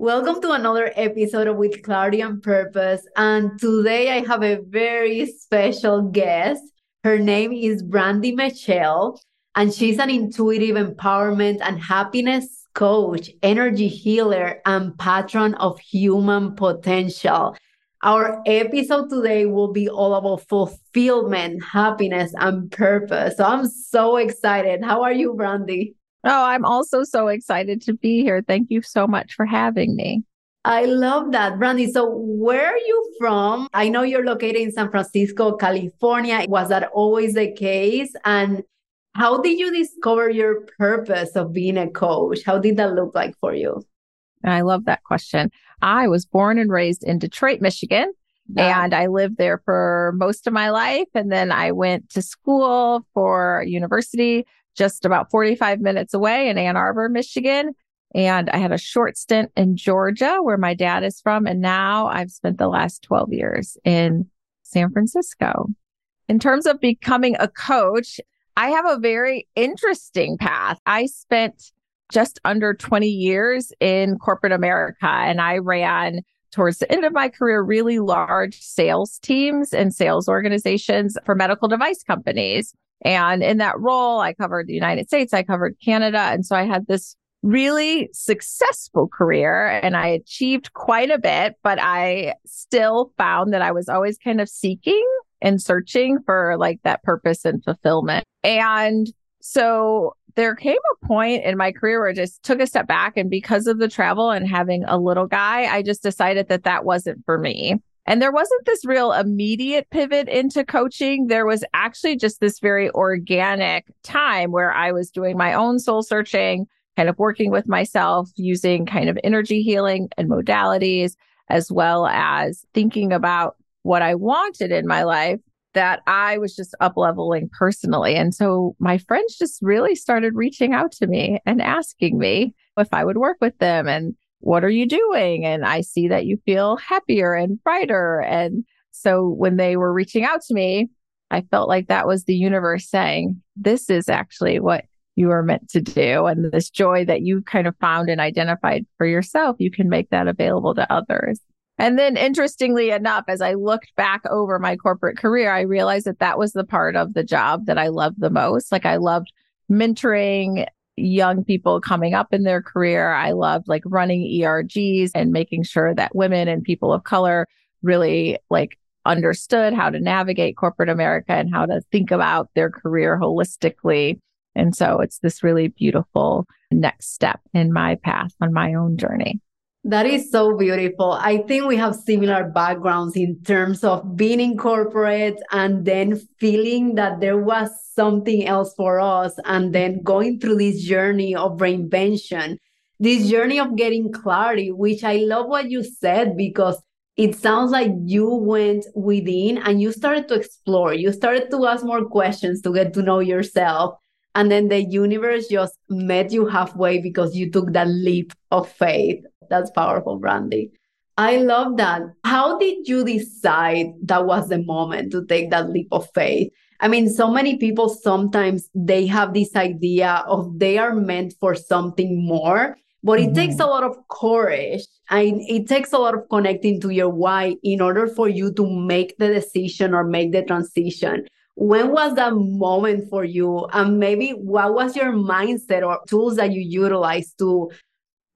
Welcome to another episode of With Clarity and Purpose. And today I have a very special guest. Her name is Brandi Mechele, and she's an intuitive empowerment and happiness coach, energy healer, and patron of human potential. Our episode today will be all about fulfillment, happiness, and purpose. So I'm so excited. How are you, Brandi? Oh, I'm also so excited to be here. Thank you so much for having me. I love that, Brandi. So, where are you from? I know you're located in San Francisco, California. Was that always the case? And how did you discover your purpose of being a coach? How did that look like for you? I love that question. I was born and raised in Detroit, Michigan, yeah. and I lived there for most of my life. And then I went to school for university just about 45 minutes away in Ann Arbor, Michigan. And I had a short stint in Georgia, where my dad is from. And now I've spent the last 12 years in San Francisco. In terms of becoming a coach, I have a very interesting path. I spent just under 20 years in corporate America and I ran towards the end of my career really large sales teams and sales organizations for medical device companies. And in that role, I covered the United States, I covered Canada. And so I had this really successful career and I achieved quite a bit, but I still found that I was always kind of seeking and searching for like that purpose and fulfillment. And so there came a point in my career where I just took a step back. And because of the travel and having a little guy, I just decided that that wasn't for me. And there wasn't this real immediate pivot into coaching. There was actually just this very organic time where I was doing my own soul searching, kind of working with myself using kind of energy healing and modalities, as well as thinking about what I wanted in my life that I was just up leveling personally. And so my friends just really started reaching out to me and asking me if I would work with them and what are you doing? And I see that you feel happier and brighter. And so when they were reaching out to me, I felt like that was the universe saying, this is actually what you are meant to do. And this joy that you kind of found and identified for yourself, you can make that available to others. And then, interestingly enough, as I looked back over my corporate career, I realized that that was the part of the job that I loved the most. Like, I loved mentoring young people coming up in their career. I loved like running ERGs and making sure that women and people of color really like understood how to navigate corporate America and how to think about their career holistically. And so it's this really beautiful next step in my path on my own journey. That is so beautiful. I think we have similar backgrounds in terms of being in corporate and then feeling that there was something else for us and then going through this journey of reinvention, this journey of getting clarity, which I love what you said because it sounds like you went within and you started to explore. You started to ask more questions to get to know yourself. And then the universe just met you halfway because you took that leap of faith that's powerful, Brandi. I love that. How did you decide that was the moment to take that leap of faith? I mean, so many people sometimes they have this idea of they are meant for something more, but it mm-hmm. takes a lot of courage and it takes a lot of connecting to your why in order for you to make the decision or make the transition. When was that moment for you? And maybe what was your mindset or tools that you utilized to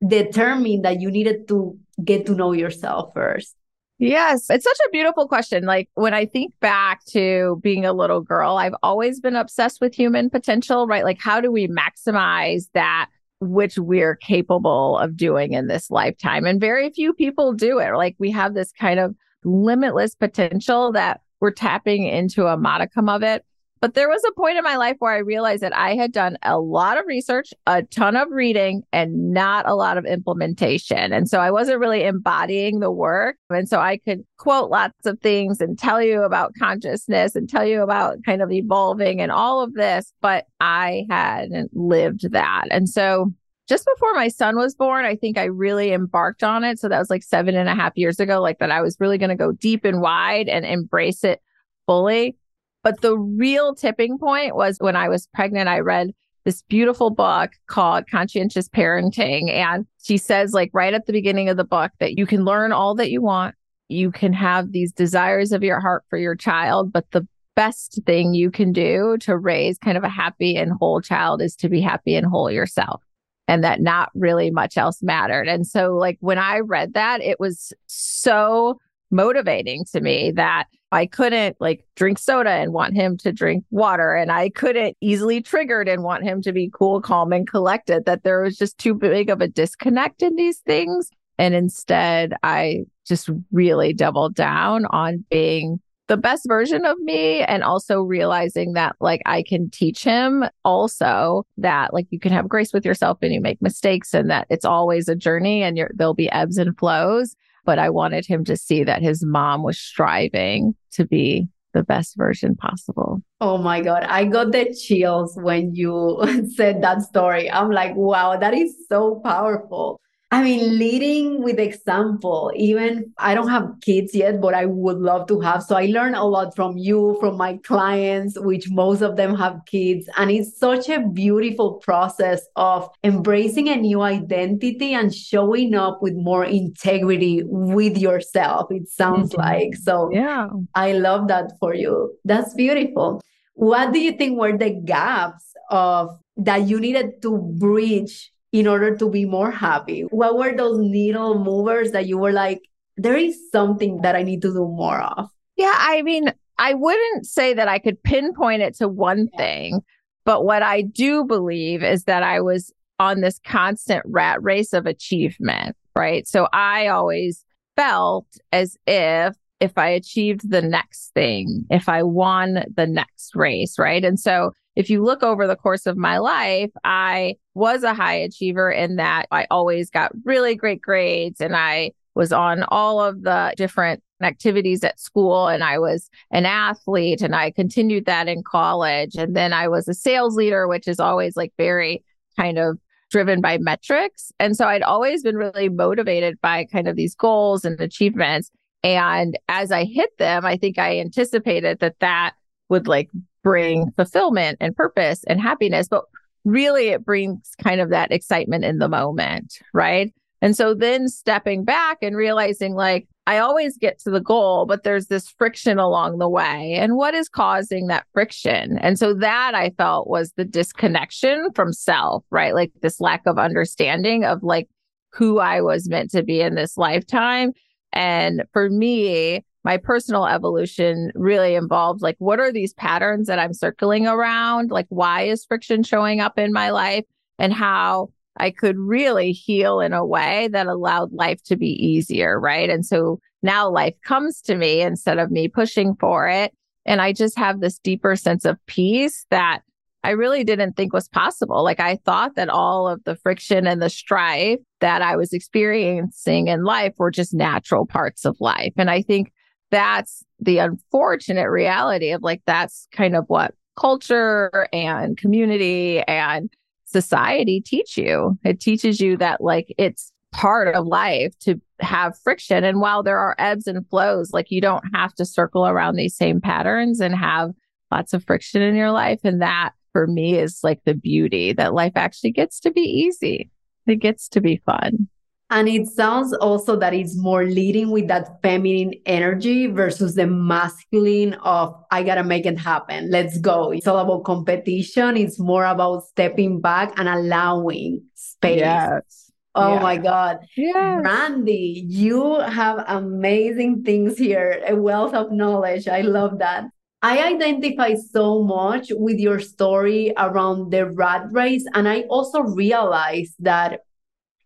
determined that you needed to get to know yourself first? Yes, it's such a beautiful question. Like when I think back to being a little girl, I've always been obsessed with human potential, right? Like, how do we maximize that which we're capable of doing in this lifetime? And very few people do it. Like, we have this kind of limitless potential that we're tapping into a modicum of it. But there was a point in my life where I realized that I had done a lot of research, a ton of reading, and not a lot of implementation. And so I wasn't really embodying the work. And so I could quote lots of things and tell you about consciousness and tell you about kind of evolving and all of this, but I hadn't lived that. And so just before my son was born, I think I really embarked on it. So that was like seven and a half years ago, like that I was really going to go deep and wide and embrace it fully. But the real tipping point was when I was pregnant, I read this beautiful book called Conscientious Parenting. And she says, like, right at the beginning of the book, that you can learn all that you want. You can have these desires of your heart for your child, but the best thing you can do to raise kind of a happy and whole child is to be happy and whole yourself and that not really much else mattered. And so, like, when I read that, it was so motivating to me that I couldn't like drink soda and want him to drink water. And I couldn't easily triggered and want him to be cool, calm, and collected, that there was just too big of a disconnect in these things. And instead, I just really doubled down on being the best version of me and also realizing that like I can teach him also that like you can have grace with yourself and you make mistakes and that it's always a journey and there'll be ebbs and flows but I wanted him to see that his mom was striving to be the best version possible. Oh my God. I got the chills when you said that story. I'm like, wow, that is so powerful. I mean, leading with example, even I don't have kids yet, but I would love to have. So I learn a lot from you, from my clients, which most of them have kids. And it's such a beautiful process of embracing a new identity and showing up with more integrity with yourself, it sounds mm-hmm. like. So yeah, I love that for you. That's beautiful. What do you think were the gaps of that you needed to bridge in order to be more happy? What were those needle movers that you were like, there is something that I need to do more of? Yeah, I mean, I wouldn't say that I could pinpoint it to one thing, but what I do believe is that I was on this constant rat race of achievement, right? So I always felt as if if I achieved the next thing, if I won the next race, right? And so if you look over the course of my life, I was a high achiever in that I always got really great grades and I was on all of the different activities at school and I was an athlete and I continued that in college. And then I was a sales leader, which is always like very kind of driven by metrics. And so I'd always been really motivated by kind of these goals and achievements. And as I hit them, I think I anticipated that that would like bring fulfillment and purpose and happiness, but really it brings kind of that excitement in the moment, right? And so then stepping back and realizing like I always get to the goal, but there's this friction along the way. And what is causing that friction? And so that I felt was the disconnection from self, right? Like this lack of understanding of like who I was meant to be in this lifetime. And for me, my personal evolution really involved like what are these patterns that I'm circling around? Like why is friction showing up in my life and how I could really heal in a way that allowed life to be easier, right? And so now life comes to me instead of me pushing for it and I just have this deeper sense of peace that I really didn't think was possible. Like I thought that all of the friction and the strife that I was experiencing in life were just natural parts of life. And I think that's the unfortunate reality of like that's kind of what culture and community and society teach you. It teaches you that like it's part of life to have friction. And while there are ebbs and flows, like you don't have to circle around these same patterns and have lots of friction in your life. And that for me is like the beauty that life actually gets to be easy. It gets to be fun. And it sounds also that it's more leading with that feminine energy versus the masculine of, I gotta make it happen. Let's go. It's all about competition. It's more about stepping back and allowing space. Yes. Oh yeah. my God. Yeah. Brandi, you have amazing things here, a wealth of knowledge. I love that. I identify so much with your story around the rat race. And I also realized that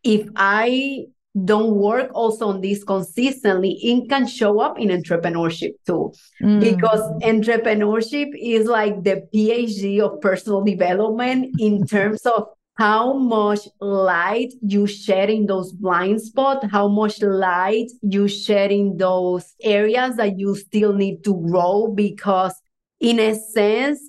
if I don't work also on this consistently, it can show up in entrepreneurship too. Mm. Because entrepreneurship is like the PhD of personal development in terms of how much light you shed in those blind spots, how much light you shed in those areas that you still need to grow because in a sense,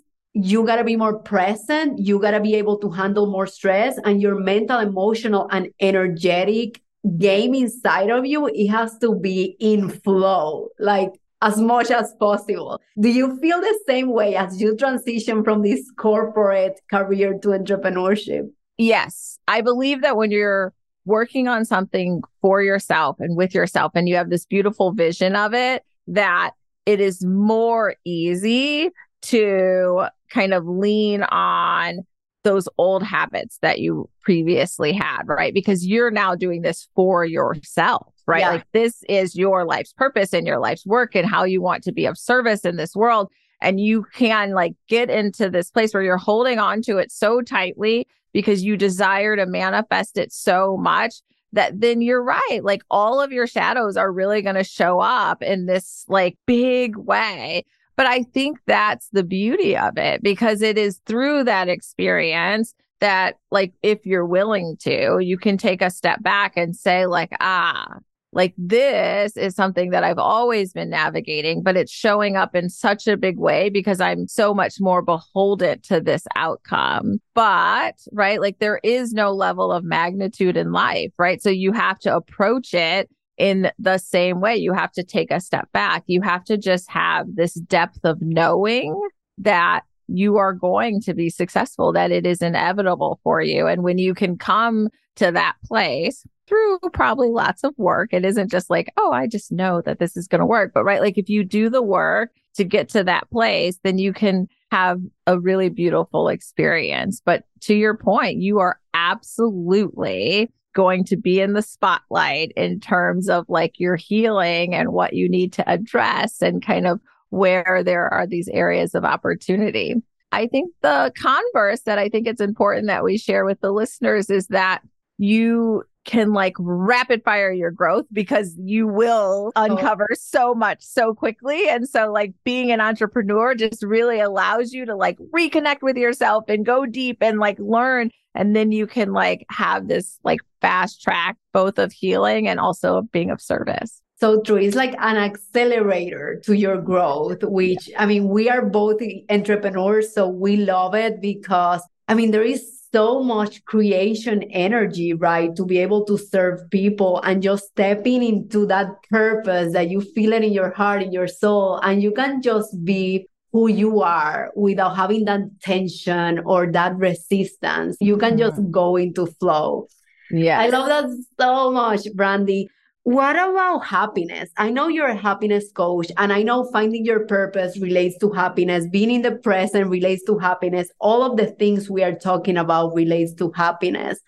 you got to be more present. You got to be able to handle more stress and your mental, emotional, and energetic game inside of you, it has to be in flow, like as much as possible. Do you feel the same way as you transition from this corporate career to entrepreneurship? Yes. I believe that when you're working on something for yourself and with yourself and you have this beautiful vision of it, that it is more easy to kind of lean on those old habits that you previously had, right? Because you're now doing this for yourself, right? Yeah. Like this is your life's purpose and your life's work and how you want to be of service in this world. And you can like get into this place where you're holding on to it so tightly because you desire to manifest it so much that then you're right. Like all of your shadows are really going to show up in this like big way. But I think that's the beauty of it because it is through that experience that like if you're willing to, you can take a step back and say like, ah, like this is something that I've always been navigating, but it's showing up in such a big way because I'm so much more beholden to this outcome. But, right, like there is no level of magnitude in life, right? So you have to approach it in the same way. You have to take a step back. You have to just have this depth of knowing that you are going to be successful, that it is inevitable for you. And when you can come to that place, through probably lots of work. It isn't just like, oh, I just know that this is going to work. But right, like if you do the work to get to that place, then you can have a really beautiful experience. But to your point, you are absolutely going to be in the spotlight in terms of like your healing and what you need to address and kind of where there are these areas of opportunity. I think the converse that I think it's important that we share with the listeners is that you can like rapid fire your growth because you will oh. uncover oh. so much so quickly. And so, like, being an entrepreneur just really allows you to like reconnect with yourself and go deep and like learn. And then you can like have this like fast track both of healing and also being of service. So true. It's like an accelerator to your growth, which I mean, we are both entrepreneurs, so we love it because I mean, there is so much creation energy, right? To be able to serve people and just stepping into that purpose that you feel it in your heart, in your soul, and you can just be who you are without having that tension or that resistance. You can just mm-hmm. go into flow. Yeah. I love that so much, Brandi. What about happiness? I know you're a happiness coach, and I know finding your purpose relates to happiness, being in the present relates to happiness. All of the things we are talking about relates to happiness.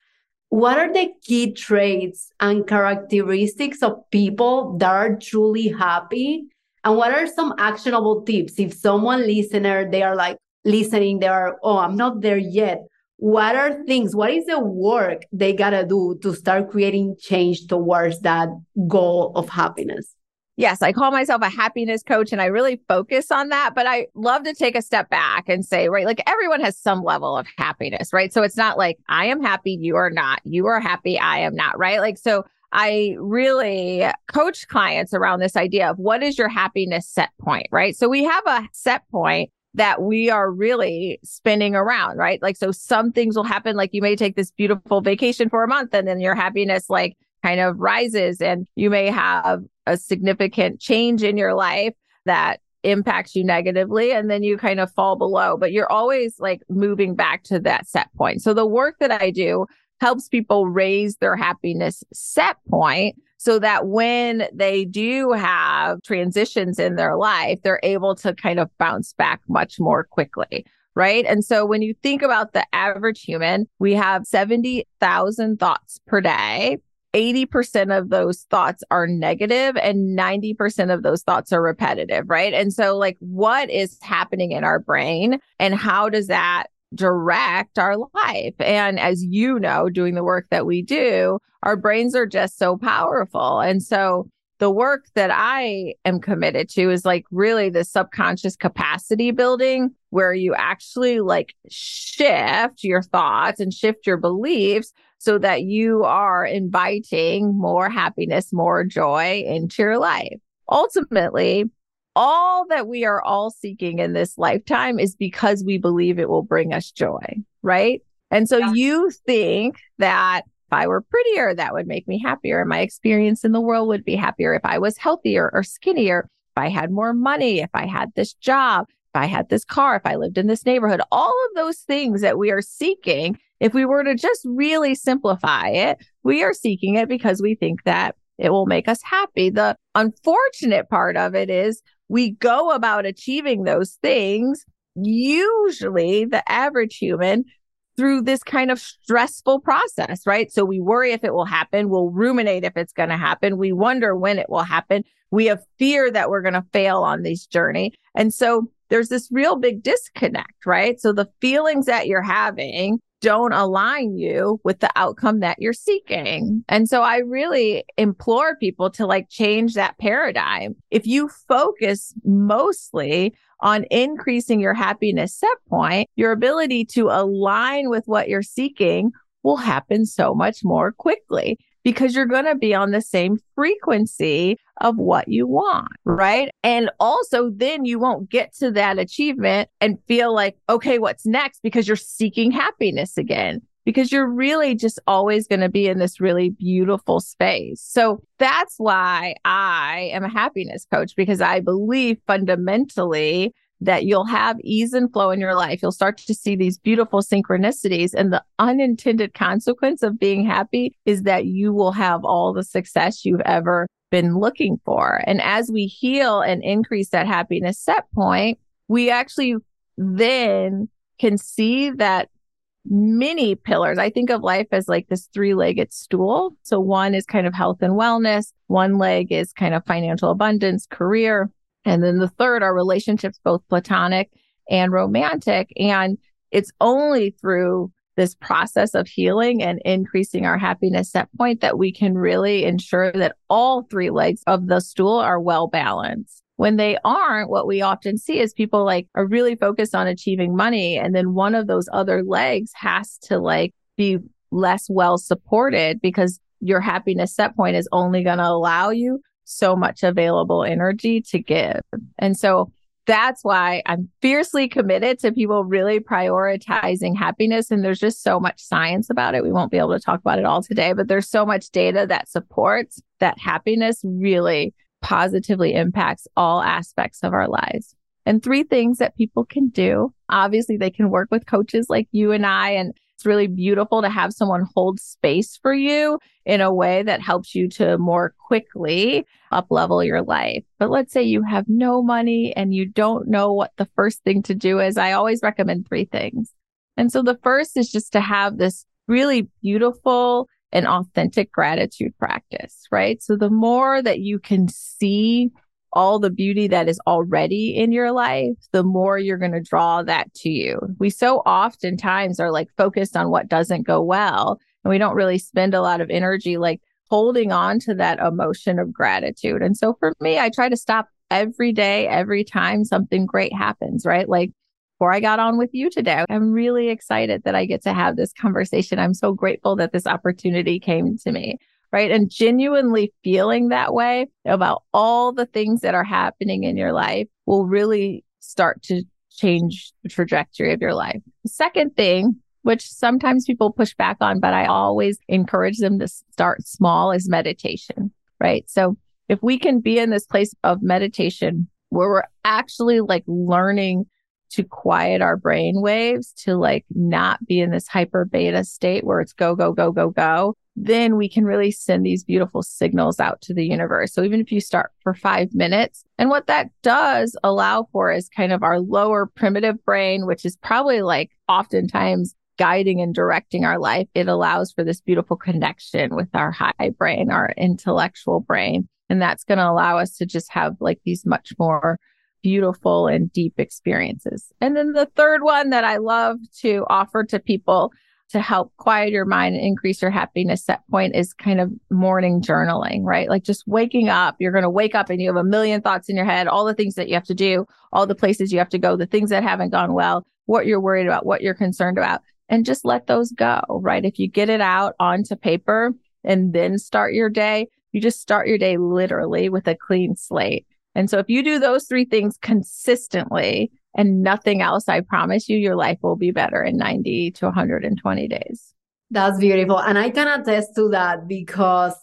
What are the key traits and characteristics of people that are truly happy? And what are some actionable tips if someone listener they are like listening, they are, oh, I'm not there yet what are things what is the work they gotta do to start creating change towards that goal of happiness? Yes i call myself a happiness coach and i really focus on that but i love to take a step back and say right like everyone has some level of happiness right? So it's not like i am happy you are not. You are happy i am not right? Like so I really coach clients around this idea of what is your happiness set point, right? So we have a set point that we are really spinning around, right? Like, so some things will happen, like you may take this beautiful vacation for a month and then your happiness, like, kind of rises, and you may have a significant change in your life that impacts you negatively and then you kind of fall below but you're always like moving back to that set point so the work that i do helps people raise their happiness set point so that when they do have transitions in their life, they're able to kind of bounce back much more quickly. right? And so when you think about the average human, we have 70,000 thoughts per day. 80% of those thoughts are negative and 90% of those thoughts are repetitive, right? And so, like, what is happening in our brain and how does that direct our life? And as you know, doing the work that we do, our brains are just so powerful. And so, the work that I am committed to is like really the subconscious capacity building where you actually like shift your thoughts and shift your beliefs so that you are inviting more happiness, more joy into your life. Ultimately, all that we are all seeking in this lifetime is because we believe it will bring us joy, right? And so yeah. you think that if I were prettier, that would make me happier. And my experience in the world would be happier if I was healthier or skinnier, if I had more money, if I had this job, if I had this car, if I lived in this neighborhood, all of those things that we are seeking, if we were to just really simplify it, we are seeking it because we think that it will make us happy. The unfortunate part of it is we go about achieving those things, usually the average human through this kind of stressful process, right? So we worry if it will happen. We'll ruminate if it's going to happen. We wonder when it will happen. We have fear that we're going to fail on this journey. And so there's this real big disconnect, right? So the feelings that you're having don't align you with the outcome that you're seeking. And so I really implore people to like change that paradigm. If you focus mostly on increasing your happiness set point, your ability to align with what you're seeking will happen so much more quickly because you're going to be on the same frequency of what you want, right? And also, then you won't get to that achievement and feel like, okay, what's next? Because you're seeking happiness again because you're really just always going to be in this really beautiful space. So that's why I am a happiness coach because I believe fundamentally that you'll have ease and flow in your life. You'll start to see these beautiful synchronicities. And the unintended consequence of being happy is that you will have all the success you've ever been looking for. And as we heal and increase that happiness set point, we actually then can see that many pillars. I think of life as like this three legged stool. So one is kind of health and wellness, one leg is kind of financial abundance, career. And then the third are relationships, both platonic and romantic. And it's only through this process of healing and increasing our happiness set point that we can really ensure that all three legs of the stool are well balanced. When they aren't, what we often see is people like are really focused on achieving money. And then one of those other legs has to like be less well supported because your happiness set point is only going to allow you so much available energy to give. And so that's why I'm fiercely committed to people really prioritizing happiness. And there's just so much science about it. We won't be able to talk about it all today, but there's so much data that supports that happiness really positively impacts all aspects of our lives. And three things that people can do. Obviously, they can work with coaches like you and I. And it's really beautiful to have someone hold space for you in a way that helps you to more quickly up level your life. But let's say you have no money and you don't know what the first thing to do is. I always recommend three things. And so the first is just to have this really beautiful and authentic gratitude practice, right? So the more that you can see all the beauty that is already in your life, the more you're going to draw that to you. We so oftentimes are like focused on what doesn't go well, and we don't really spend a lot of energy like holding on to that emotion of gratitude. And so for me, I try to stop every day, every time something great happens, right? Like before I got on with you today. I'm really excited that I get to have this conversation. I'm so grateful that this opportunity came to me. Right. And genuinely feeling that way about all the things that are happening in your life will really start to change the trajectory of your life. The second thing, which sometimes people push back on, but I always encourage them to start small is meditation. Right. So if we can be in this place of meditation where we're actually like learning to quiet our brain waves to like not be in this hyper beta state where it's go, go, go, go, go, then we can really send these beautiful signals out to the universe. So even if you start for five minutes, and what that does allow for is kind of our lower primitive brain, which is probably like oftentimes guiding and directing our life. It allows for this beautiful connection with our high brain, our intellectual brain. And that's going to allow us to just have like these much more beautiful and deep experiences. And then the third one that I love to offer to people to help quiet your mind and increase your happiness set point is kind of morning journaling, right? Like just waking up, you're going to wake up and you have a million thoughts in your head, all the things that you have to do, all the places you have to go, the things that haven't gone well, what you're worried about, what you're concerned about, and just let those go, right? If you get it out onto paper and then start your day, you just start your day literally with a clean slate. And so if you do those three things consistently, and nothing else, I promise you, your life will be better in 90 to 120 days. That's beautiful. And I can attest to that because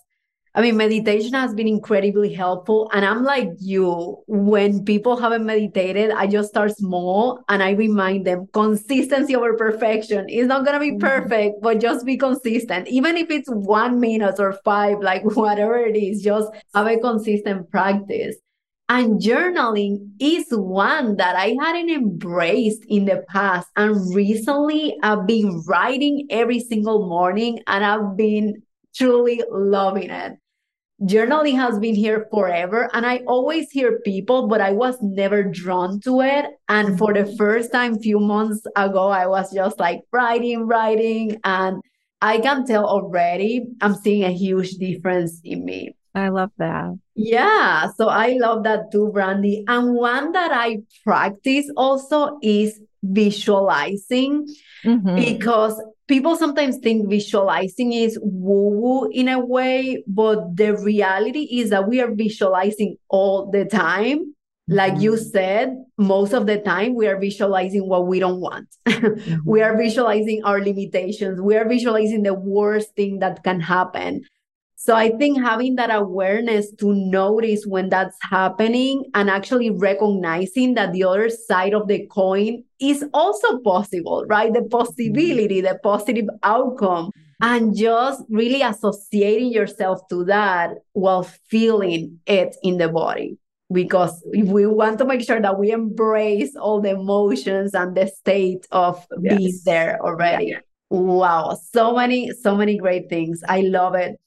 I mean, meditation has been incredibly helpful. And I'm like you, when people haven't meditated, I just start small and I remind them consistency over perfection. It's not going to be mm-hmm. perfect, but just be consistent. Even if it's one minute or five, like whatever it is, just have a consistent practice. And journaling is one that I hadn't embraced in the past. And recently I've been writing every single morning and I've been truly loving it. Journaling has been here forever. And I always hear people, but I was never drawn to it. And for the first time, few months ago, I was just like writing, writing. And I can tell already I'm seeing a huge difference in me. I love that. Yeah. So I love that too, Brandi. And one that I practice also is visualizing mm-hmm. because people sometimes think visualizing is woo woo in a way, but the reality is that we are visualizing all the time. Like mm-hmm. you said, most of the time we are visualizing what we don't want. mm-hmm. We are visualizing our limitations. We are visualizing the worst thing that can happen. So I think having that awareness to notice when that's happening and actually recognizing that the other side of the coin is also possible, right? The mm-hmm. possibility, the positive outcome, and just really associating yourself to that while feeling it in the body. Because we want to make sure that we embrace all the emotions and the state of yes. being there already. Yeah. Wow, so many, so many great things. I love it.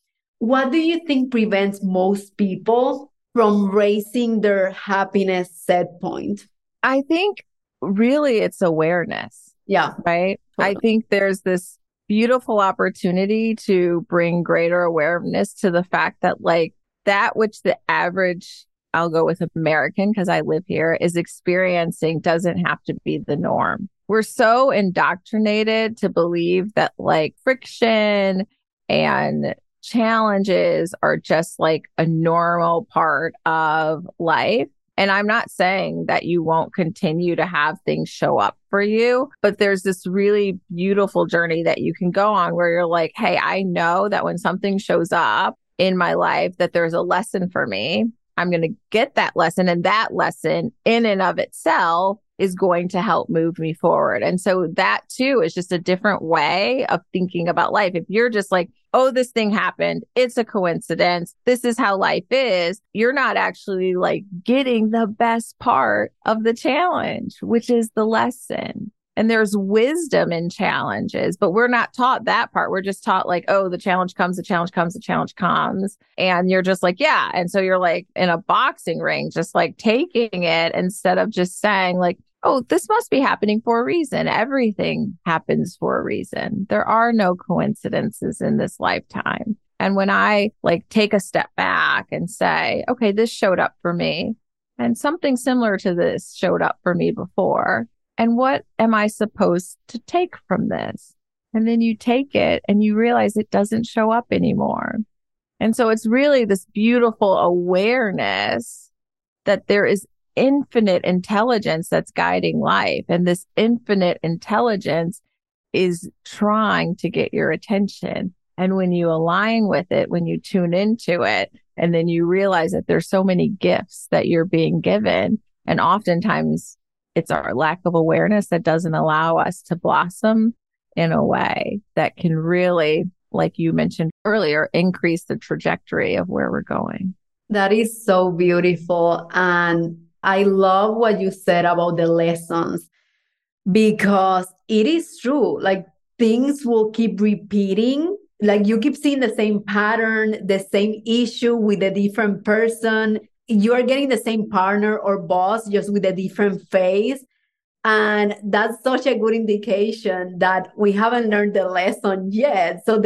What do you think prevents most people from raising their happiness set point? I think really it's awareness. Yeah. Right. Totally. I think there's this beautiful opportunity to bring greater awareness to the fact that, like, that which the average, I'll go with American because I live here, is experiencing doesn't have to be the norm. We're so indoctrinated to believe that, like, friction and challenges are just like a normal part of life. And I'm not saying that you won't continue to have things show up for you, but there's this really beautiful journey that you can go on where you're like, hey, I know that when something shows up in my life, that there's a lesson for me. I'm going to get that lesson. And that lesson in and of itself is going to help move me forward. And so that too is just a different way of thinking about life. If you're just like, oh, this thing happened, it's a coincidence, this is how life is, you're not actually like getting the best part of the challenge, which is the lesson. And there's wisdom in challenges, but we're not taught that part. We're just taught like, oh, the challenge comes, the challenge comes, the challenge comes. And you're just like, yeah. And so you're like in a boxing ring, just like taking it instead of just saying, like, oh, this must be happening for a reason. Everything happens for a reason. There are no coincidences in this lifetime. And when I like take a step back and say, okay, this showed up for me and something similar to this showed up for me before. And what am I supposed to take from this? And then you take it and you realize it doesn't show up anymore. And so it's really this beautiful awareness that there is infinite intelligence that's guiding life. And this infinite intelligence is trying to get your attention. And when you align with it, when you tune into it, and then you realize that there's so many gifts that you're being given. And oftentimes it's our lack of awareness that doesn't allow us to blossom in a way that can really, like you mentioned earlier, increase the trajectory of where we're going. That is so beautiful. And I love what you said about the lessons because it is true. Like things will keep repeating. Like you keep seeing the same pattern, the same issue with a different person. You are getting the same partner or boss just with a different face. And that's such a good indication that we haven't learned the lesson yet. So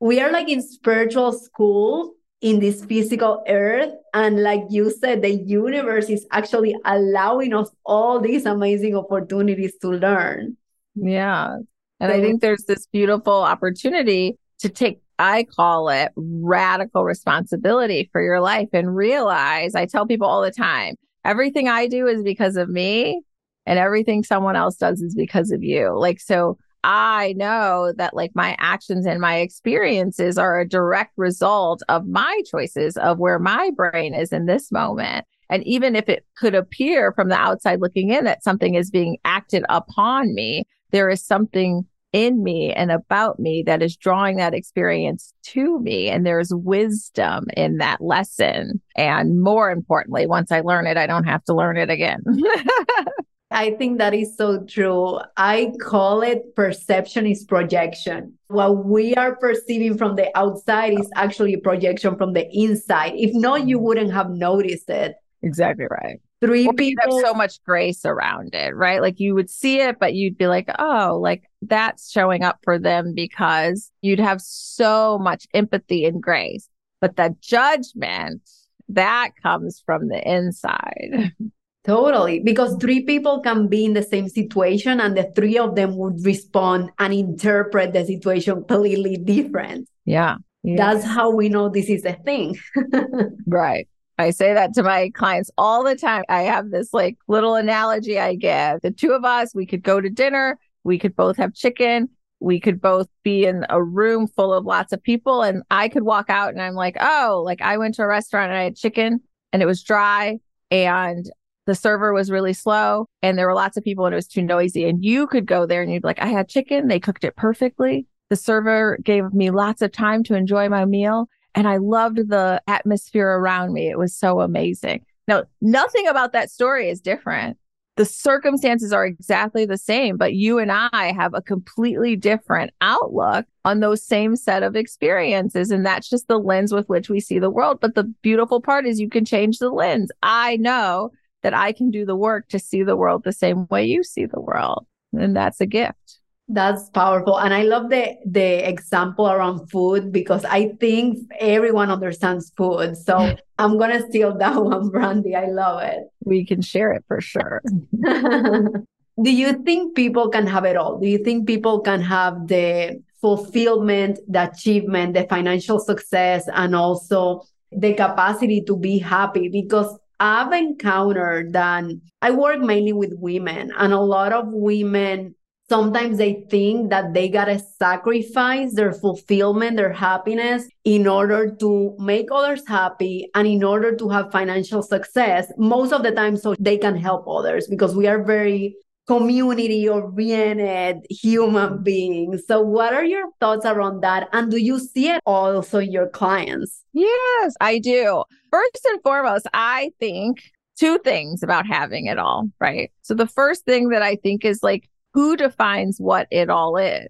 we are like in spiritual school in this physical earth. And like you said, the universe is actually allowing us all these amazing opportunities to learn. Yeah. And so, I think there's this beautiful opportunity to take, I call it radical responsibility for your life and realize I tell people all the time everything I do is because of me and everything someone else does is because of you. Like, so I know that like my actions and my experiences are a direct result of my choices of where my brain is in this moment. And even if it could appear from the outside looking in that something is being acted upon me, there is something in me and about me that is drawing that experience to me. And there's wisdom in that lesson. And more importantly, once I learn it, I don't have to learn it again. I think that is so true. I call it perception is projection. What we are perceiving from the outside is actually a projection from the inside. If not, you wouldn't have noticed it. Exactly right. Three people have so much grace around it, right? Like you would see it, but you'd be like, oh, like that's showing up for them because you'd have so much empathy and grace. But the judgment that comes from the inside. Totally. Because three people can be in the same situation and the three of them would respond and interpret the situation completely different. Yeah. That's how we know this is a thing. right. I say that to my clients all the time. I have this like little analogy I give. The two of us, we could go to dinner, we could both have chicken, we could both be in a room full of lots of people, and I could walk out and I'm like, oh, like I went to a restaurant and I had chicken and it was dry and the server was really slow and there were lots of people and it was too noisy. And you could go there and you'd be like, I had chicken. They cooked it perfectly. The server gave me lots of time to enjoy my meal. And I loved the atmosphere around me. It was so amazing. Now, nothing about that story is different. The circumstances are exactly the same, but you and I have a completely different outlook on those same set of experiences. And that's just the lens with which we see the world. But the beautiful part is you can change the lens. I know that I can do the work to see the world the same way you see the world. And that's a gift. That's powerful. And I love the the example around food because I think everyone understands food. So I'm gonna steal that one, Brandi. I love it. We can share it for sure. Do you think people can have it all? Do you think people can have the fulfillment, the achievement, the financial success, and also the capacity to be happy? Because I've encountered that I work mainly with women, and a lot of women sometimes they think that they gotta sacrifice their fulfillment, their happiness in order to make others happy and in order to have financial success. Most of the time, so they can help others because we are very community oriented human beings. So, what are your thoughts around that? And do you see it also in your clients? Yes, I do. First and foremost, I think two things about having it all, right? So, the first thing that I think is like, who defines what it all is?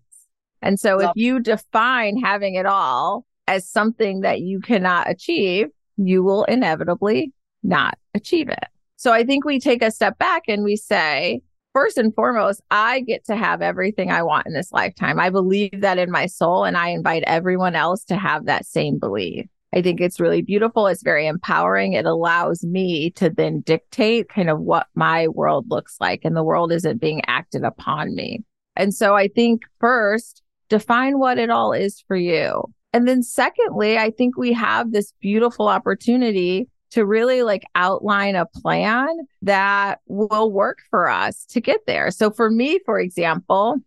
And so, Love if you define having it all as something that you cannot achieve, you will inevitably not achieve it. So I think we take a step back and we say, first and foremost, I get to have everything I want in this lifetime. I believe that in my soul, and I invite everyone else to have that same belief. I think it's really beautiful. It's very empowering. It allows me to then dictate kind of what my world looks like, and the world isn't being acted upon me. And so I think first, define what it all is for you. And then secondly, I think we have this beautiful opportunity to really like outline a plan that will work for us to get there. So for me, for example,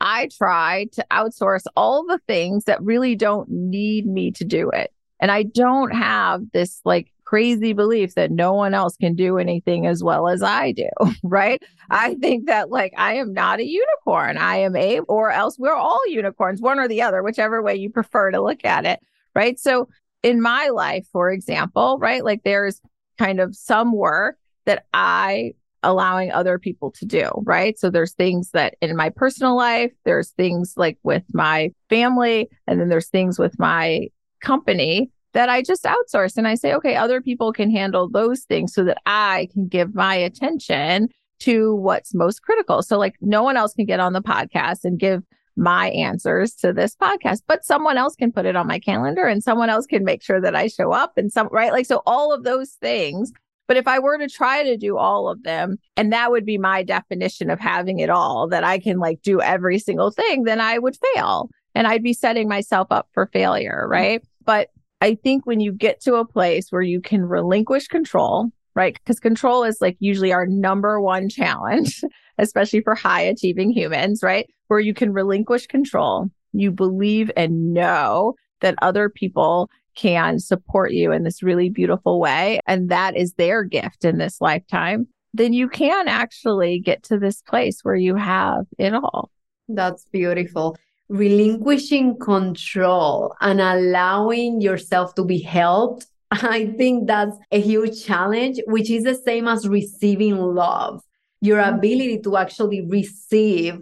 I try to outsource all the things that really don't need me to do it. And I don't have this like crazy belief that no one else can do anything as well as I do, right? I think that like I am not a unicorn. I am a, or else we're all unicorns, one or the other, whichever way you prefer to look at it, right? So in my life, for example, right, like there's kind of some work that I allowing other people to do, right? So there's things that in my personal life, there's things like with my family, and then there's things with my company that I just outsource and I say, okay, other people can handle those things so that I can give my attention to what's most critical. So, like, no one else can get on the podcast and give my answers to this podcast, but someone else can put it on my calendar and someone else can make sure that I show up and some, right? Like, so all of those things. But if I were to try to do all of them, and that would be my definition of having it all, that I can like do every single thing, then I would fail and I'd be setting myself up for failure. Right. But I think when you get to a place where you can relinquish control, right? Because control is like usually our number one challenge, especially for high achieving humans, right? Where you can relinquish control, you believe and know that other people can support you in this really beautiful way. And that is their gift in this lifetime. Then you can actually get to this place where you have it all. That's beautiful relinquishing control and allowing yourself to be helped, I think that's a huge challenge, which is the same as receiving love, your mm-hmm. ability to actually receive.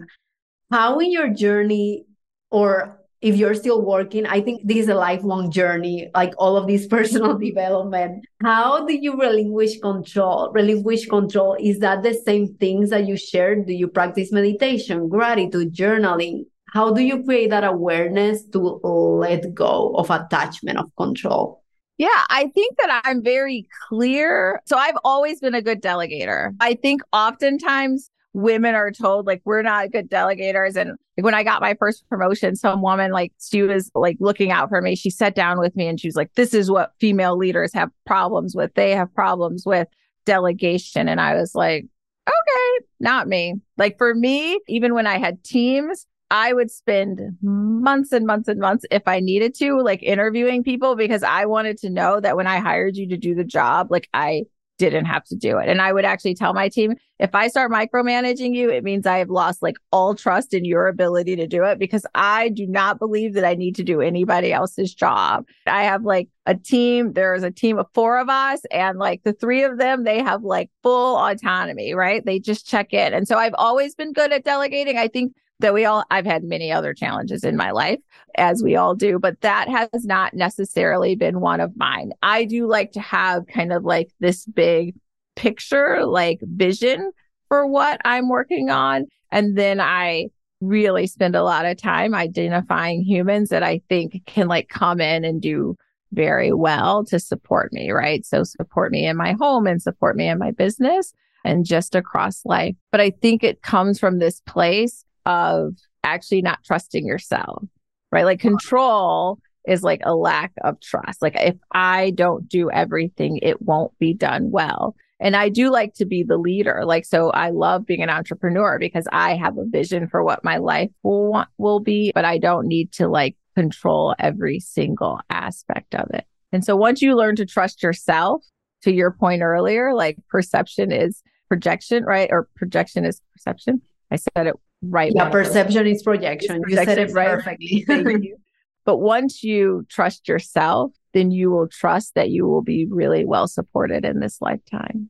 How in your journey, or if you're still working, I think this is a lifelong journey, like all of this personal development. How do you relinquish control? Relinquish control, is that the same things that you shared? Do you practice meditation, gratitude, journaling? how do you create that awareness to let go of attachment of control yeah, I think that I'm very clear. So I've always been a good delegator. I think oftentimes women are told like we're not good delegators. And like when I got my first promotion some woman like she was like looking out for me. She sat down with me and she was like this is what female leaders have problems with. They have problems with delegation. And I was like okay not me. Like for me even when I had teams I would spend months and months and months if I needed to, like interviewing people because I wanted to know that when I hired you to do the job, like I didn't have to do it. And I would actually tell my team if I start micromanaging you, it means I have lost like all trust in your ability to do it because I do not believe that I need to do anybody else's job. I have like a team, there's a team of four of us, and like the three of them, they have like full autonomy, right? They just check in. And so I've always been good at delegating. I think that we all I've had many other challenges in my life as we all do but that has not necessarily been one of mine. I do like to have kind of like this big picture like vision for what I'm working on and then I really spend a lot of time identifying humans that I think can like come in and do very well to support me, right? So support me in my home and support me in my business and just across life. But I think it comes from this place of actually not trusting yourself, right? Like control is like a lack of trust. Like if I don't do everything, it won't be done well. And I do like to be the leader. Like, so I love being an entrepreneur because I have a vision for what my life will want, will be, but I don't need to like control every single aspect of it. And so once you learn to trust yourself, to your point earlier, like perception is projection, right? Or projection is perception. I said it right. Yeah, perception is projection. You said it right. perfectly. but once you trust yourself, then you will trust that you will be really well supported in this lifetime.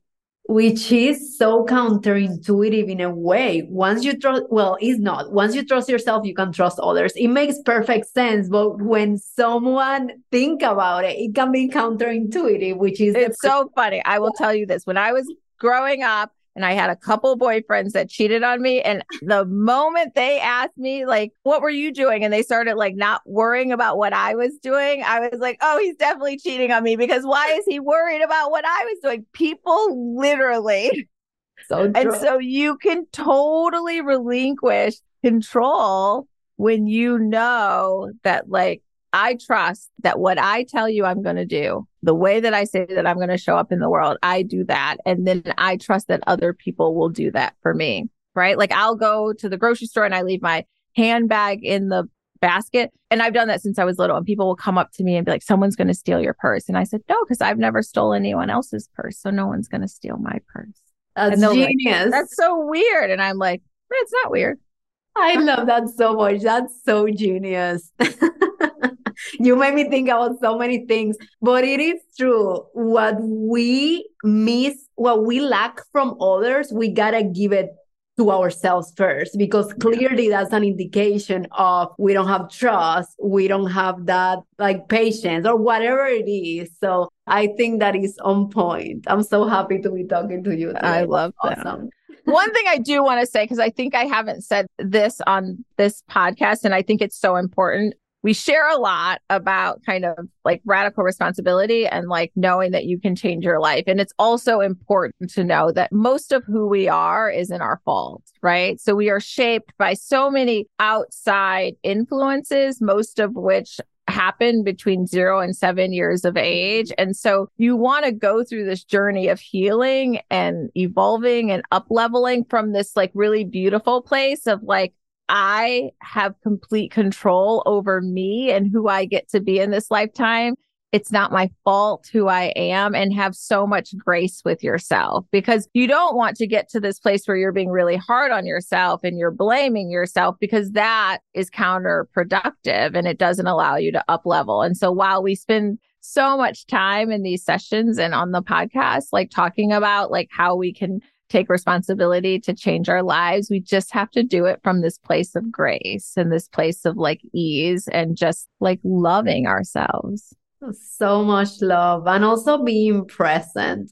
Which is so counterintuitive in a way. Once you trust, well, it's not. Once you trust yourself, you can trust others. It makes perfect sense. But when someone think about it, it can be counterintuitive, which is it's so funny. I will tell you this. When I was growing up, and I had a couple boyfriends that cheated on me. And the moment they asked me, like, what were you doing? And they started like not worrying about what I was doing, I was like, oh, he's definitely cheating on me because why is he worried about what I was doing? People literally. So and so you can totally relinquish control when you know that like I trust that what I tell you I'm going to do, the way that I say that I'm going to show up in the world, I do that. And then I trust that other people will do that for me. Right. Like I'll go to the grocery store and I leave my handbag in the basket. And I've done that since I was little. And people will come up to me and be like, someone's going to steal your purse. And I said, no, because I've never stolen anyone else's purse. So no one's going to steal my purse. That's genius. Like, That's so weird. And I'm like, it's not weird. I love that so much. That's so genius. you made me think about so many things, but it is true. What we miss, what we lack from others, we gotta give it to ourselves first because clearly that's an indication of we don't have trust we don't have that like patience or whatever it is so i think that is on point i'm so happy to be talking to you today. i love that awesome. One thing I do want to say, because I think I haven't said this on this podcast, and I think it's so important we share a lot about kind of like radical responsibility and like knowing that you can change your life. And it's also important to know that most of who we are isn't our fault, right? So we are shaped by so many outside influences, most of which happen between zero and seven years of age. And so you want to go through this journey of healing and evolving and up leveling from this like really beautiful place of like, I have complete control over me and who I get to be in this lifetime. It's not my fault who I am and have so much grace with yourself because you don't want to get to this place where you're being really hard on yourself and you're blaming yourself because that is counterproductive and it doesn't allow you to up level. And so while we spend so much time in these sessions and on the podcast, like talking about like how we can take responsibility to change our lives. We just have to do it from this place of grace and this place of like ease and just like loving ourselves. So much love and also being present.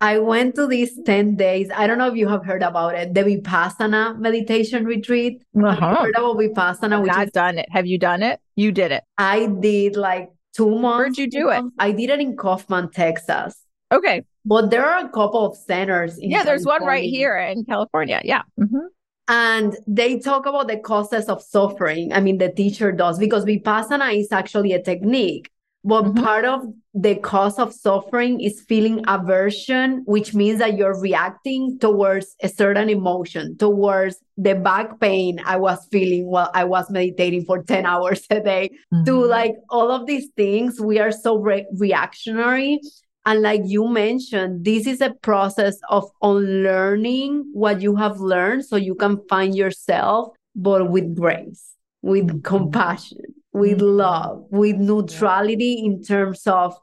I went to these 10 days. I don't know if you have heard about it, the Vipassana meditation retreat. Uh-huh. heard about Vipassana? Which I've is, done it. Have you done it? You did it. I did like two months. Where'd you do it? I did it in Kaufman, Texas. Okay. But there are a couple of centers. yeah, there's one right here in California. Yeah. Mm-hmm. And they talk about the causes of suffering. I mean, the teacher does because Vipassana is actually a technique. But mm-hmm. part of the cause of suffering is feeling aversion, which means that you're reacting towards a certain emotion, towards the back pain I was feeling while I was meditating for 10 hours a day, mm-hmm. to like all of these things. We are so re- reactionary and like you mentioned, this is a process of unlearning what you have learned so you can find yourself, but with grace, with mm-hmm. compassion, with mm-hmm. love, with neutrality in terms of,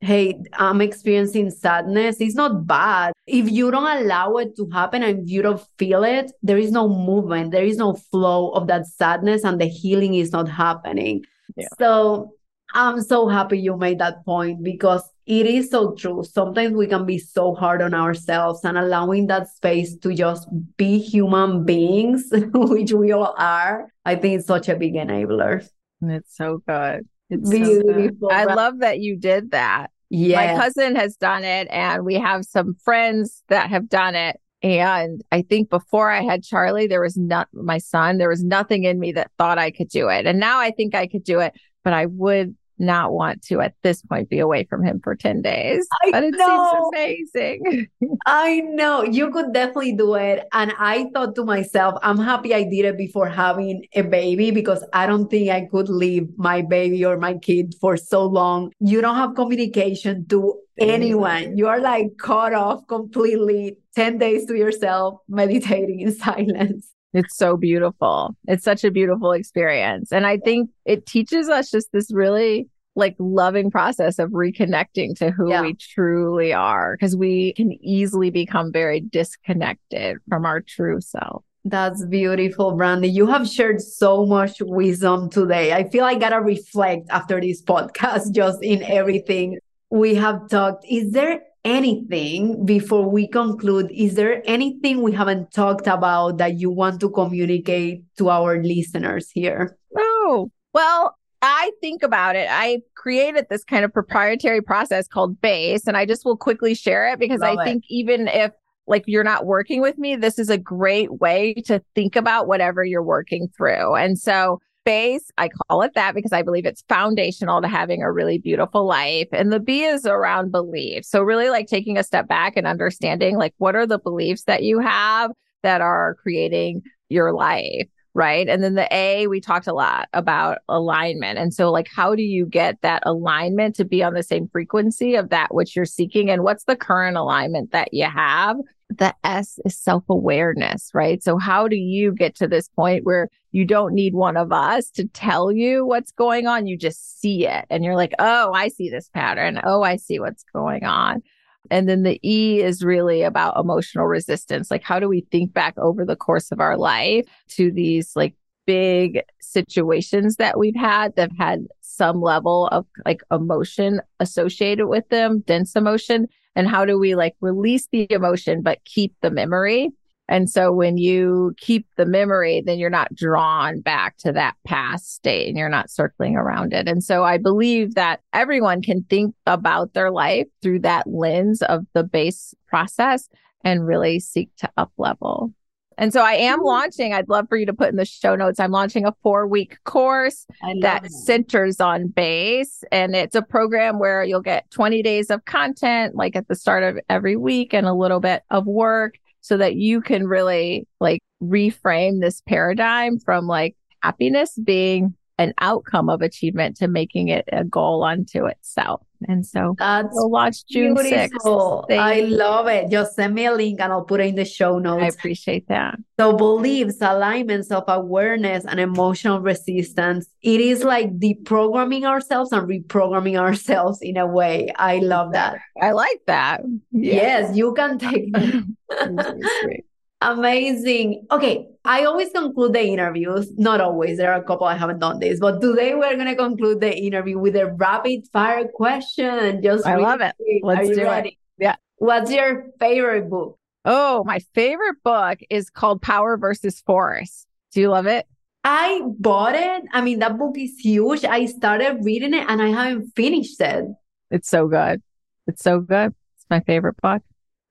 hey, I'm experiencing sadness. It's not bad. If you don't allow it to happen and you don't feel it, there is no movement, there is no flow of that sadness, and the healing is not happening. Yeah. So I'm so happy you made that point because it is so true. Sometimes we can be so hard on ourselves and allowing that space to just be human beings, which we all are. I think it's such a big enabler. It's so good. It's beautiful. So good. I love that you did that. Yeah. My cousin has done it, and we have some friends that have done it. And I think before I had Charlie, there was not my son, there was nothing in me that thought I could do it. And now I think I could do it but I would not want to at this point be away from him for 10 days. I but it know. seems amazing. I know you could definitely do it. And I thought to myself, I'm happy I did it before having a baby because I don't think I could leave my baby or my kid for so long. You don't have communication to anyone. You are like cut off completely 10 days to yourself, meditating in silence. It's so beautiful. It's such a beautiful experience. And I think it teaches us just this really like loving process of reconnecting to who yeah. we truly are because we can easily become very disconnected from our true self. That's beautiful, Brandi. You have shared so much wisdom today. I feel I gotta reflect after this podcast just in everything we have talked. Is there anything before we conclude? Is there anything we haven't talked about that you want to communicate to our listeners here? Oh, well, I think about it. I created this kind of proprietary process called BASE, and I just will quickly share it because Love I it. think even if like you're not working with me, this is a great way to think about whatever you're working through. And so base. I call it that because I believe it's foundational to having a really beautiful life. And the B is around belief. So really like taking a step back and understanding like what are the beliefs that you have that are creating your life? right? And then the A, we talked a lot about alignment. And so, like, how do you get that alignment to be on the same frequency of that which you're seeking? And what's the current alignment that you have? The S is self awareness, right? So, how do you get to this point where you don't need one of us to tell you what's going on? You just see it and you're like, oh, I see this pattern. Oh, I see what's going on. And then the E is really about emotional resistance. Like, how do we think back over the course of our life to these like big situations that we've had that have had some level of like emotion associated with them, dense emotion? And how do we like release the emotion, but keep the memory? And so when you keep the memory, then you're not drawn back to that past state and you're not circling around it. And so I believe that everyone can think about their life through that lens of the base process and really seek to up level. And so I am launching, I'd love for you to put in the show notes. I'm launching a four week course that it. centers on base. And it's a program where you'll get 20 days of content, like at the start of every week, and a little bit of work so that you can really like reframe this paradigm from like happiness being an outcome of achievement to making it a goal unto itself. And so that's we'll launch June beautiful. 6th. I love it. Just send me a link and I'll put it in the show notes. I appreciate that. So beliefs, alignment, self-awareness, and emotional resistance. It is like deprogramming ourselves and reprogramming ourselves in a way. I love that. I like that. Yes, you can take Amazing. Okay. I always conclude the interviews. Not always. There are a couple I haven't done this, but today we're going to conclude the interview with a rapid fire question. Just I really love it. Quick. Let's do ready? it. Yeah. What's your favorite book? Oh, my favorite book is called Power versus Force. Do you love it? I bought it. I mean, that book is huge. I started reading it and I haven't finished it. It's so good. It's so good. It's my favorite book.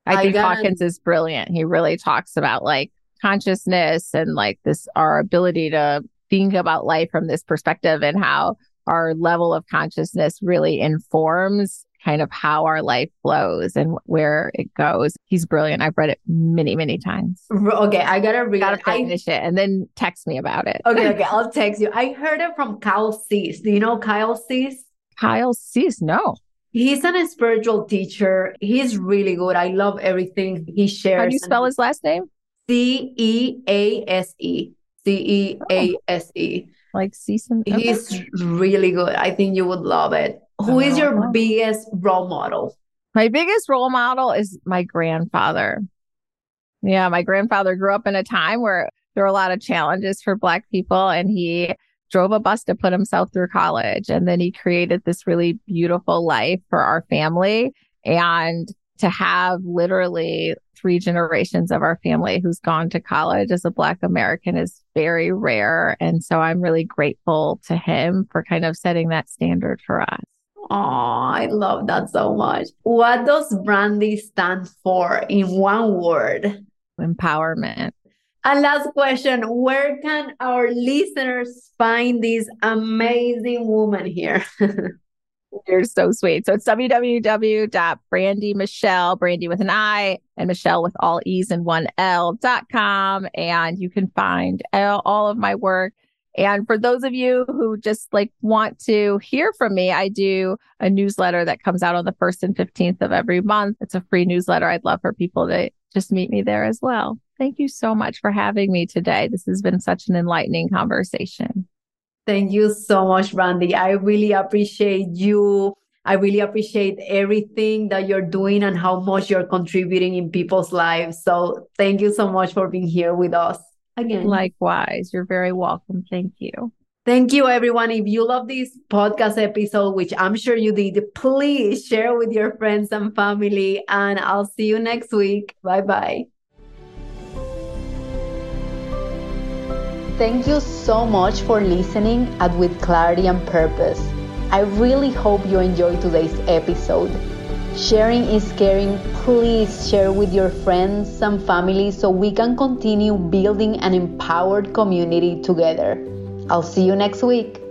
I, I think Hawkins is brilliant. He really talks about like consciousness and like this our ability to think about life from this perspective and how our level of consciousness really informs kind of how our life flows and where it goes. He's brilliant. I've read it many, many times. Okay, I gotta read gotta it. finish I... it and then text me about it. Okay, okay, I'll text you. I heard it from Kyle Cease. Do you know Kyle Cease? Kyle Cease, no. He's an spiritual teacher. He's really good. I love everything he shares. How do you spell his last name? C E A S E. C E A S E. Oh, like season. Okay. He's really good. I think you would love it. Who is your biggest role model? My biggest role model is my grandfather. Yeah, my grandfather grew up in a time where there were a lot of challenges for Black people, and he drove a bus to put himself through college. And then he created this really beautiful life for our family. And to have literally three generations of our family who's gone to college as a Black American is very rare. And so I'm really grateful to him for kind of setting that standard for us. Oh, I love that so much. What does Brandi stand for in one word? Empowerment. And last question Where can our listeners find this amazing woman here? You're so sweet. So it's www.brandimechele, Brandi with an I, and Mechele with all E's and one L dot com. And you can find all, of my work. And for those of you who just like want to hear from me, I do a newsletter that comes out on the 1st and 15th of every month. It's a free newsletter. I'd love for people to just meet me there as well. Thank you so much for having me today. This has been such an enlightening conversation. Thank you so much, Brandi. I really appreciate you. I really appreciate everything that you're doing and how much you're contributing in people's lives. So thank you so much for being here with us again. Likewise. You're very welcome. Thank you. Thank you, everyone. If you love this podcast episode, which I'm sure you did, please share with your friends and family. And I'll see you next week. Bye bye. Thank you so much for listening at With Clarity and Purpose. I really hope you enjoyed today's episode. Sharing is caring. Please share with your friends and family so we can continue building an empowered community together. I'll see you next week.